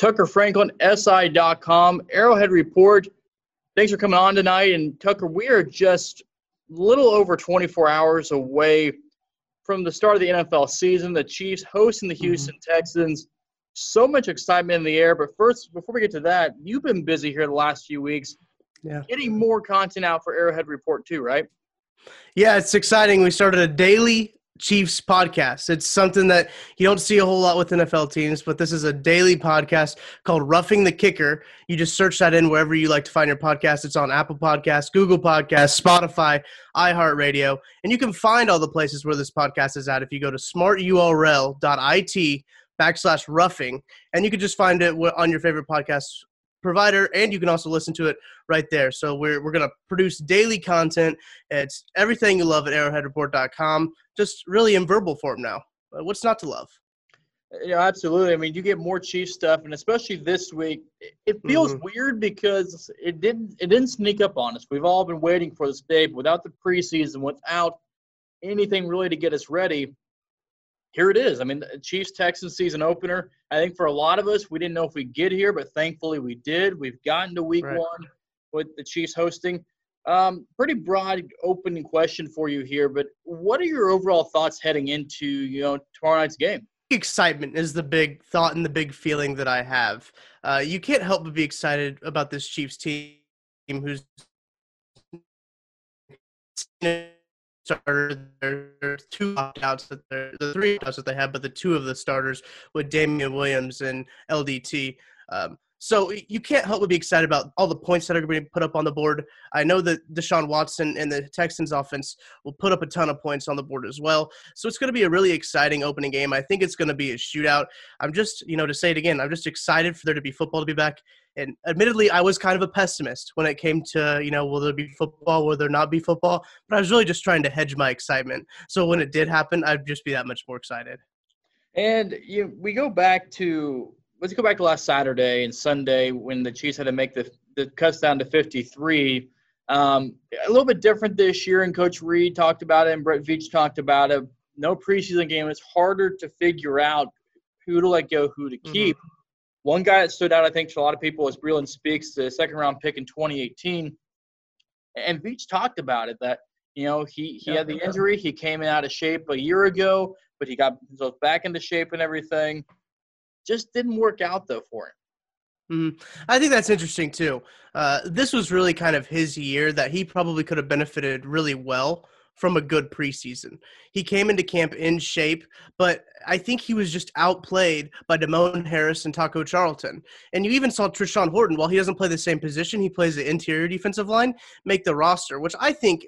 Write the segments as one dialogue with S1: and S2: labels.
S1: Tucker Franklin, SI.com, Arrowhead Report. Thanks for coming on tonight. And Tucker, we are just a little over 24 hours away from the start of the NFL season. The Chiefs hosting the mm-hmm. Houston mm-hmm. Texans. So much excitement in the air. But first, before we get to that, you've been busy here the last few weeks. Yeah. Getting more content out for Arrowhead Report too, right?
S2: Yeah, it's exciting. We started a daily Chiefs podcast. It's something that you don't see a whole lot with NFL teams, but this is a daily podcast called Roughing the Kicker. You just search that in wherever you like to find your podcast. It's on Apple Podcasts, Google Podcasts, Spotify, iHeartRadio, and you can find all the places where this podcast is at if you go to smarturl.it backslash roughing, and you can just find it on your favorite podcast provider and you can also listen to it right there. So we're, we're going to produce daily content. It's everything you love at arrowheadreport.com just really in verbal form now. What's not to love?
S1: Yeah absolutely. I mean you get more chief stuff and especially this week it feels mm-hmm. weird because it didn't it didn't sneak up on us. We've all been waiting for this day but without the preseason without anything really to get us ready here it is. I mean, Chiefs Texans season opener. I think for a lot of us, we didn't know if we'd get here, but thankfully we did. We've gotten to week right. one with the Chiefs hosting. Um, pretty broad opening question for you here, but what are your overall thoughts heading into you know tomorrow night's game?
S2: Excitement is the big thought and the big feeling that I have. Uh, you can't help but be excited about this Chiefs team, who's starter. There's two opt-outs that the three opt-outs that they have, but the two of the starters with Damien Williams and LDT. Um, so you can't help but be excited about all the points that are going to be put up on the board. I know that Deshaun Watson and the Texans offense will put up a ton of points on the board as well. So it's going to be a really exciting opening game. I think it's going to be a shootout. I'm just, you know, to say it again, I'm just excited for there to be football to be back. And admittedly, I was kind of a pessimist when it came to, you know, will there be football, will there not be football? But I was really just trying to hedge my excitement. So when it did happen, I'd just be that much more excited.
S1: And you, we go back to let's go back to last Saturday and Sunday when the Chiefs had to make the the cuts down to 53. Um, a little bit different this year, and Coach Reid talked about it, and Brett Veach talked about it. No preseason game. It's harder to figure out who to let go, who to mm-hmm. keep. Mm-hmm. One guy that stood out, I think, to a lot of people was Breeland Speaks, the second round pick in 2018. And Veach talked about it that, you know, he, he yeah, had the injury. He came out of shape a year ago, but he got himself back into shape and everything. Just didn't work out, though, for him.
S2: Mm-hmm. I think that's interesting, too. Uh, this was really kind of his year that he probably could have benefited really well from a good preseason. He came into camp in shape, but I think he was just outplayed by Demone Harris and Taco Charlton. And you even saw Tershawn Wharton, while he doesn't play the same position, he plays the interior defensive line, make the roster, which I think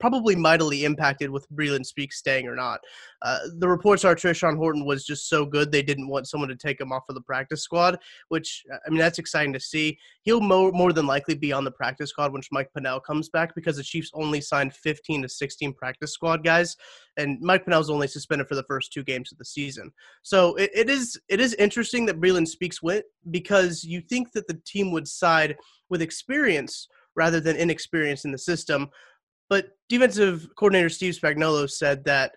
S2: probably mightily impacted with Breeland Speaks staying or not. Uh, the reports are Tershawn Wharton was just so good they didn't want someone to take him off of the practice squad, which uh, I mean that's exciting to see. He'll more, more than likely be on the practice squad once Mike Pennel comes back because the Chiefs only signed 15 to 16 practice squad guys, and Mike Pennel's only suspended for the first two games of the season. So it, it is it is interesting that Breeland Speaks went because you think that the team would side with experience rather than inexperience in the system. But defensive coordinator Steve Spagnuolo said that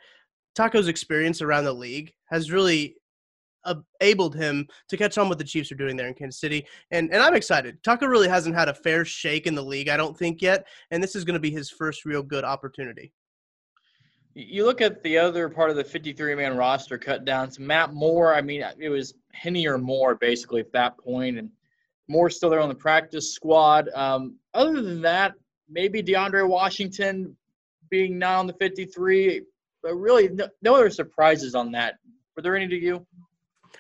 S2: Taco's experience around the league has really enabled him to catch on what the Chiefs are doing there in Kansas City. And and I'm excited. Taco really hasn't had a fair shake in the league, I don't think yet, and this is going to be his first real good opportunity.
S1: You look at the other part of the 53 man roster cut down to Matt Moore. I mean, it was Henne or Moore basically at that point, and Moore still there on the practice squad. Um, other than that, maybe DeAndre Washington being not on the 53, but really no, no other surprises on that. Were there any to you?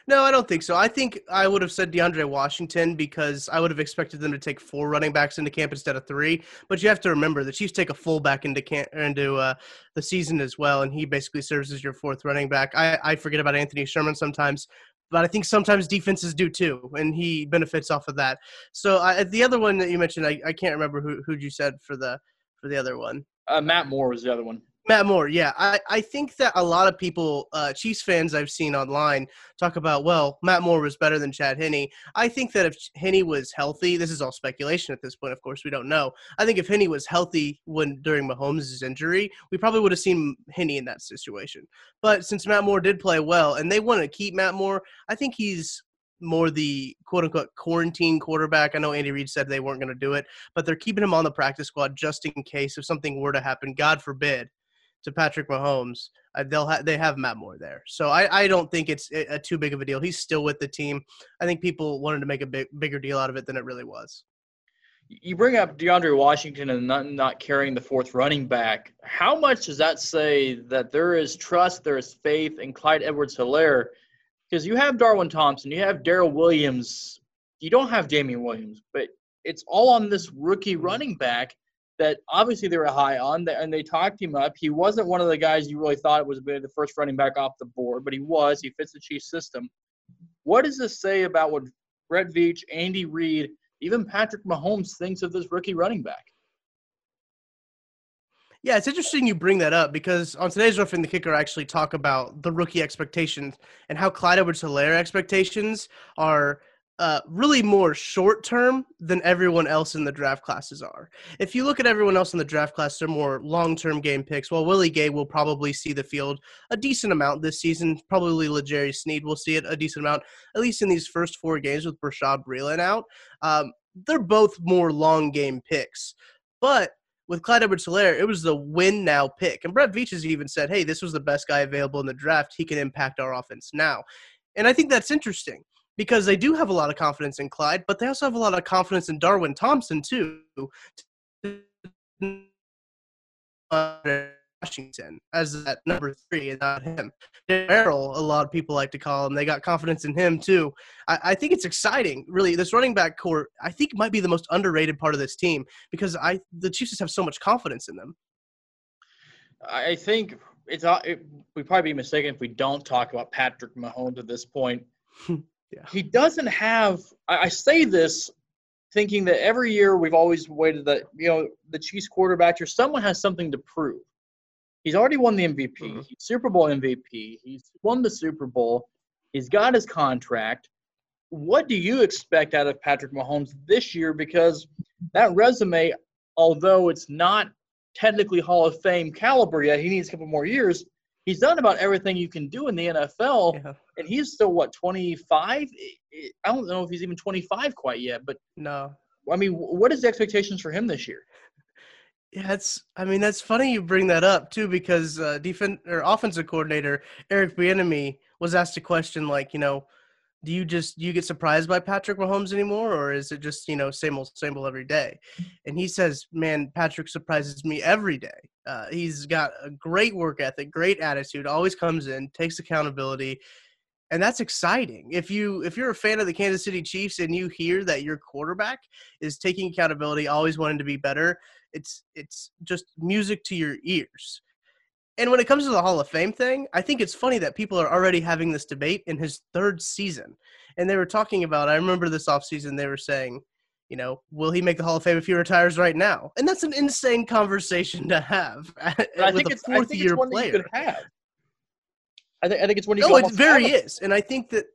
S2: No, I don't think so. I think I would have said DeAndre Washington because I would have expected them to take four running backs into camp instead of three. But you have to remember the Chiefs take a fullback into camp into uh, the season as well, and he basically serves as your fourth running back. I, I forget about Anthony Sherman sometimes, but I think sometimes defenses do too, and he benefits off of that. So uh, the other one that you mentioned, I, I can't remember who who you said for the for the other one.
S1: Uh, Matt Moore was the other one.
S2: Matt Moore, yeah. I, I think that a lot of people, uh, Chiefs fans I've seen online, talk about, well, Matt Moore was better than Chad Henne. I think that if Henne was healthy, this is all speculation at this point, of course, we don't know. I think if Henne was healthy when during Mahomes' injury, we probably would have seen Henne in that situation. But since Matt Moore did play well and they want to keep Matt Moore, I think he's more the quote unquote quarantine quarterback. I know Andy Reid said they weren't going to do it, but they're keeping him on the practice squad just in case if something were to happen, God forbid, to Patrick Mahomes. Uh, they'll ha- they have Matt Moore there, so I, I don't think it's a, a too big of a deal. He's still with the team. I think people wanted to make a big bigger deal out of it than it really was.
S1: You bring up DeAndre Washington and not, not carrying the fourth running back. How much does that say that there is trust, there is faith in Clyde Edwards Helaire? Because you have Darwin Thompson, you have Darrel Williams, you don't have Damien Williams, but it's all on this rookie running back that obviously they were high on, and they talked him up. He wasn't one of the guys you really thought was the first running back off the board, but he was. He fits the Chiefs system. What does this say about what Brett Veach, Andy Reid, even Patrick Mahomes thinks of this rookie running back.
S2: Yeah, it's interesting you bring that up because on today's Roughing the Kicker, I actually talk about the rookie expectations and how Clyde Edwards Helaire expectations are uh, really more short term than everyone else in the draft classes are. If you look at everyone else in the draft class, they're more long term game picks. Well, Willie Gay will probably see the field a decent amount this season. Probably L'Jarius Sneed will see it a decent amount, at least in these first four games with Bashaud Breeland out. Um, they're both more long game picks. But with Clyde Edwards Helaire, it was the win now pick. And Brett Veach has even said, hey, this was the best guy available in the draft. He can impact our offense now. And I think that's interesting because they do have a lot of confidence in Clyde, but they also have a lot of confidence in Darwin Thompson too. Washington as that number three not him. Merrill, a lot of people like to call him. They got confidence in him too. I, I, think it's exciting, really. This running back corps, I think, might be the most underrated part of this team because I the Chiefs just have so much confidence in them.
S1: I think it's uh, it, we'd probably be mistaken if we don't talk about Patrick Mahomes at this point. Yeah. He doesn't have. I, I say this thinking that every year we've always waited that you know the Chiefs quarterback or someone has something to prove. He's already won the MVP. Mm-hmm. He's Super Bowl MVP. He's won the Super Bowl. He's got his contract. What do you expect out of Patrick Mahomes this year? Because that resume, although it's not technically Hall of Fame caliber yet, he needs a couple more years he's done about everything you can do in the NFL, yeah. and he's still what 25. I don't know if he's even 25 quite yet, but
S2: no.
S1: I mean, what is the expectations for him this year?
S2: Yeah, it's. I mean, that's funny you bring that up too, because uh, defense or offensive coordinator Eric Bieniemy was asked a question like, you know, do you just do you get surprised by Patrick Mahomes anymore, or is it just you know same old same old every day? And he says, "Man, Patrick surprises me every day. Uh, he's got a great work ethic, great attitude, always comes in, takes accountability, and that's exciting. If you if you're a fan of the Kansas City Chiefs and you hear that your quarterback is taking accountability, always wanting to be better, it's it's just music to your ears." And when it comes to the Hall of Fame thing, I think it's funny that people are already having this debate in his third season. And they were talking about, I remember this offseason, they were saying, you know, will he make the Hall of Fame if he retires right now? And that's an insane conversation to have
S1: I think it's, fourth year player. you could have. I think, I think it's one
S2: you no, it very is. And I think that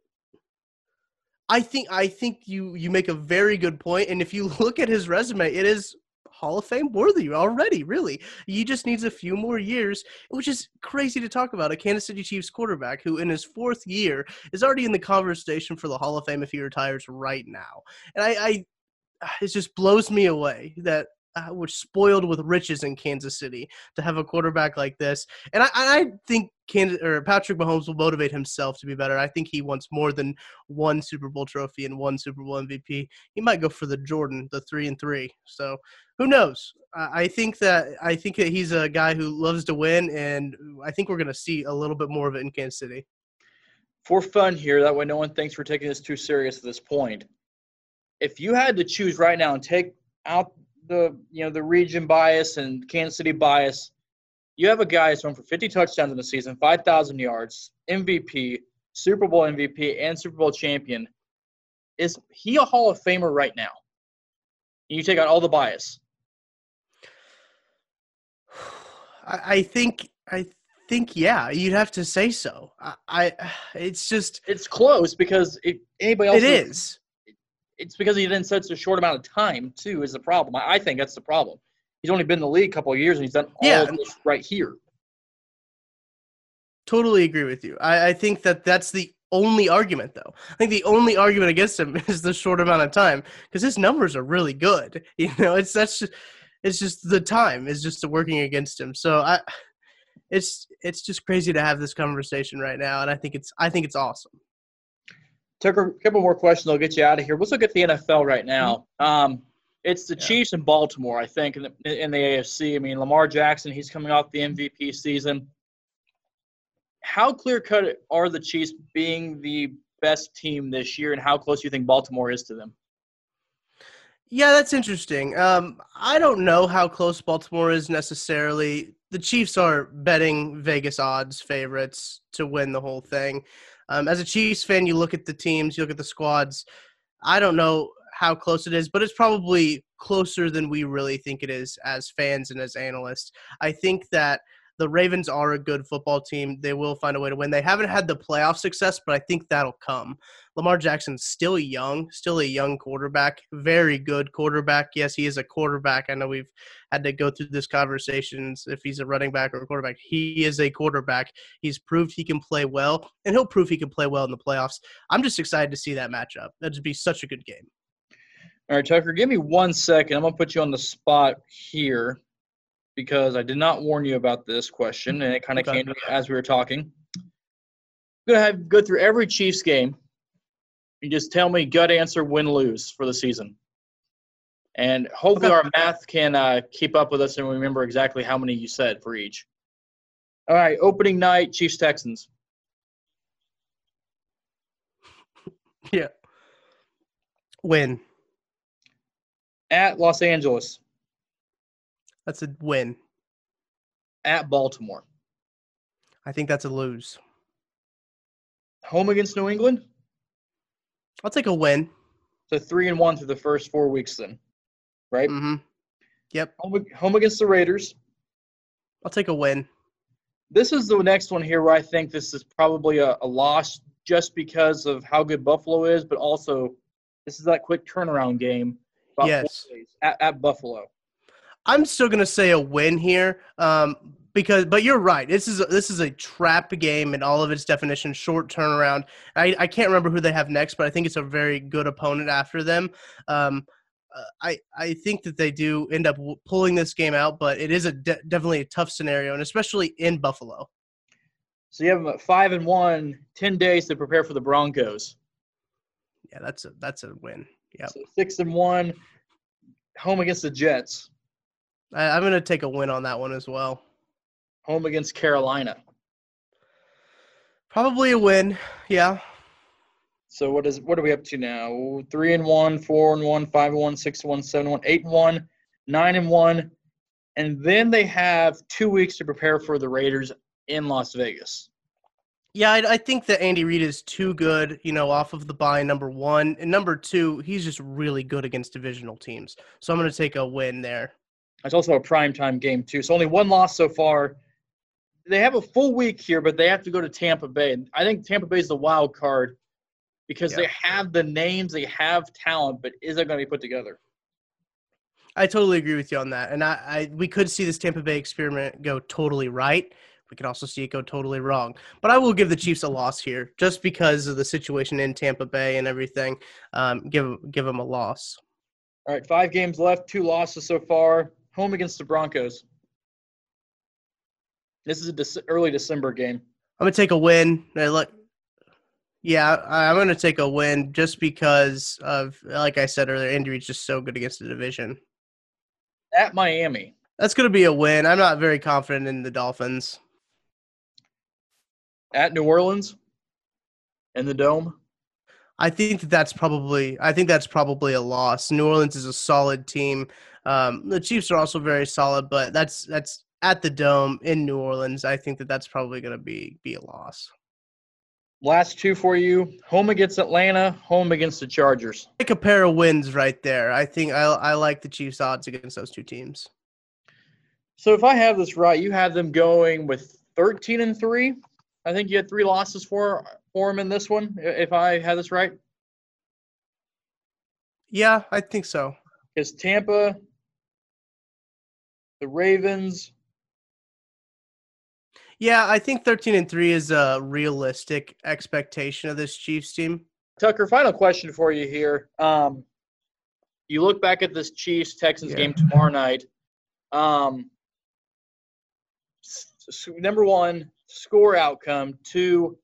S2: I think I think you you make a very good. And if you look at his resume, it is Hall of Fame worthy already, really. He just needs a few more years, which is crazy to talk about. A Kansas City Chiefs quarterback who, in his fourth year, is already in the conversation for the Hall of Fame if he retires right now. And I, I it just blows me away that uh, we're spoiled with riches in Kansas City to have a quarterback like this. And I, I think Kansas or Patrick Mahomes will motivate himself to be better. I think he wants more than one Super Bowl trophy and one Super Bowl MVP. He might go for the Jordan, the three and three. So who knows? I think that I think that he's a guy who loves to win, and I think we're going to see a little bit more of it in Kansas City.
S1: For fun here, that way no one thinks we're taking this too serious at this point. If you had to choose right now and take out the you know the region bias and Kansas City bias, you have a guy who's thrown for 50 touchdowns in the season, 5,000 yards, MVP, Super Bowl MVP, and Super Bowl champion. Is he a Hall of Famer right now? You take out all the bias.
S2: I think I think yeah, you'd have to say so. I, I it's just
S1: it's close because if anybody else
S2: it is
S1: it's because he didn't such a short amount of time too is the problem. I, I think that's the problem. He's only been in the league a couple of years and he's done all yeah. of this right here.
S2: Totally agree with you. I, I think that that's the only argument, though. I think the only argument against him is the short amount of time because his numbers are really good. You know, it's that's just it's just the time is just working against him. So I, it's it's just crazy to have this conversation right now, and I think it's I think it's awesome.
S1: Tucker, a couple more questions. I'll get you out of here. Let's look at the NFL right now. Um, it's the yeah. Chiefs and Baltimore, I think, in the, in the AFC. I mean, Lamar Jackson, he's coming off the MVP season. How clear cut are the Chiefs being the best team this year, and how close do you think Baltimore is to them?
S2: Yeah, that's interesting. Um, I don't know how close Baltimore is necessarily. The Chiefs are betting Vegas odds favorites to win the whole thing. Um, as a Chiefs fan, you look at the teams, you look at the squads. I don't know how close it is, but it's probably closer than we really think it is as fans and as analysts. I think that the Ravens are a good football team. They will find a way to win. They haven't had the playoff success, but I think that'll come. Lamar Jackson's still young, still a young quarterback, very good quarterback. Yes, he is a quarterback. I know we've had to go through this conversations if he's a running back or a quarterback. He is a quarterback. He's proved he can play well, and he'll prove he can play well in the playoffs. I'm just excited to see that matchup. That'd be such a good game.
S1: All right, Tucker, give me one second. I'm going to put you on the spot here because I did not warn you about this question, and it kind of okay. came as we were talking. I'm gonna have go through every Chiefs game. You just tell me gut answer, win lose for the season, and hopefully okay. our math can uh, keep up with us and remember exactly how many you said for each. All right, opening night, Chiefs Texans.
S2: yeah. Win.
S1: At Los Angeles.
S2: That's a win.
S1: At Baltimore.
S2: I think that's a lose.
S1: Home against New England?
S2: I'll take a win.
S1: So three and one through the first four weeks then. Right?
S2: Mm-hmm. Yep.
S1: Home, home against the Raiders.
S2: I'll take a win.
S1: This is the next one here where I think this is probably a, a loss just because of how good Buffalo is, but also this is that quick turnaround game.
S2: Yes.
S1: At, at Buffalo.
S2: I'm still gonna say a win here, um, because but you're right. This is a, this is a trap game in all of its definition. Short turnaround. I, I can't remember who they have next, but I think it's a very good opponent after them. Um, uh, I I think that they do end up pulling this game out, but it is a de- definitely a tough scenario, and especially in Buffalo.
S1: So you have them at five and one, 10 days to prepare for the Broncos.
S2: Yeah, that's a that's a win. Yeah. So
S1: six and one, home against the Jets.
S2: I, am going to take a win on that one as well.
S1: Home against Carolina.
S2: Probably a win. Yeah.
S1: So what is what are we up to now? Three and one, four and one, five and one, six and one, seven and one, eight and one, nine and one, and then they have two weeks to prepare for the Raiders in Las Vegas.
S2: Yeah, I, I, think that Andy Reid is too good, you know, off of the bye. Number one and number two, he's just really good against divisional teams. So I'm going to take a win there.
S1: It's also a prime time game too. So only one loss so far. They have a full week here, but they have to go to Tampa Bay. And I think Tampa Bay is the wild card because yeah. they have the names, they have talent, but is it going to be put together?
S2: I totally agree with you on that. And I, I we could see this Tampa Bay experiment go totally right. We could also see it go totally wrong. But I will give the Chiefs a loss here, just because of the situation in Tampa Bay and everything. Um, give give them a loss.
S1: All right, five games left, two losses so far home against the Broncos. This is a De- early December game.
S2: I'm gonna take a win. Look, yeah, I'm gonna take a win just because of, like I said earlier, Andy Reid's just so good against the division.
S1: At Miami.
S2: That's gonna be a win. I'm not very confident in the Dolphins.
S1: At New Orleans. In the dome.
S2: I think that that's probably I think that's probably a loss. New Orleans is a solid team. Um, the Chiefs are also very solid, but that's that's at the dome in New Orleans. I think that that's probably going to be be a loss.
S1: Last two for you: home against Atlanta, home against the Chargers.
S2: Like a pair of wins right there. I think I I like the Chiefs' odds against those two teams.
S1: So if I have this right, you have them going with 13 and three. I think you had three losses for for them in this one. If I have this right.
S2: Yeah, I think so.
S1: Is Tampa, the Ravens.
S2: Yeah, I think 13 and 3 is a realistic expectation of this Chiefs team.
S1: Tucker, final question for you here. Um, you look back at this Chiefs Texans yeah. game tomorrow night. Um, number one, score outcome. Two,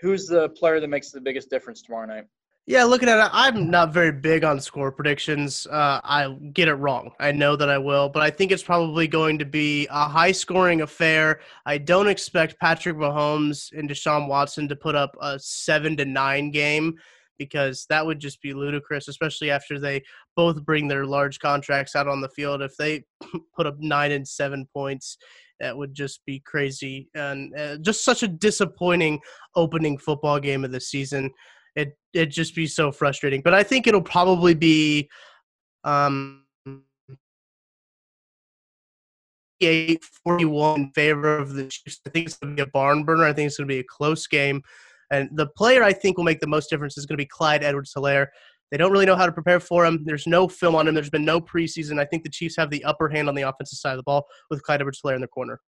S1: who's the player that makes the biggest difference tomorrow night?
S2: Yeah, looking at it, I'm not very big on score predictions. Uh, I get it wrong. I know that I will, but I think it's probably going to be a high scoring affair. I don't expect Patrick Mahomes and Deshaun Watson to put up a seven to nine game because that would just be ludicrous, especially after they both bring their large contracts out on the field. If they put up nine and seven points, that would just be crazy and uh, just such a disappointing opening football game of the season it it'd just be so frustrating. But I think it'll probably be um 41 in favor of the Chiefs. I think it's going to be a barn burner. I think it's going to be a close game. And the player I think will make the most difference is going to be Clyde Edwards Helaire. They don't really know how to prepare for him. There's no film on him. There's been no preseason. I think the Chiefs have the upper hand on the offensive side of the ball with Clyde Edwards Helaire in the corner.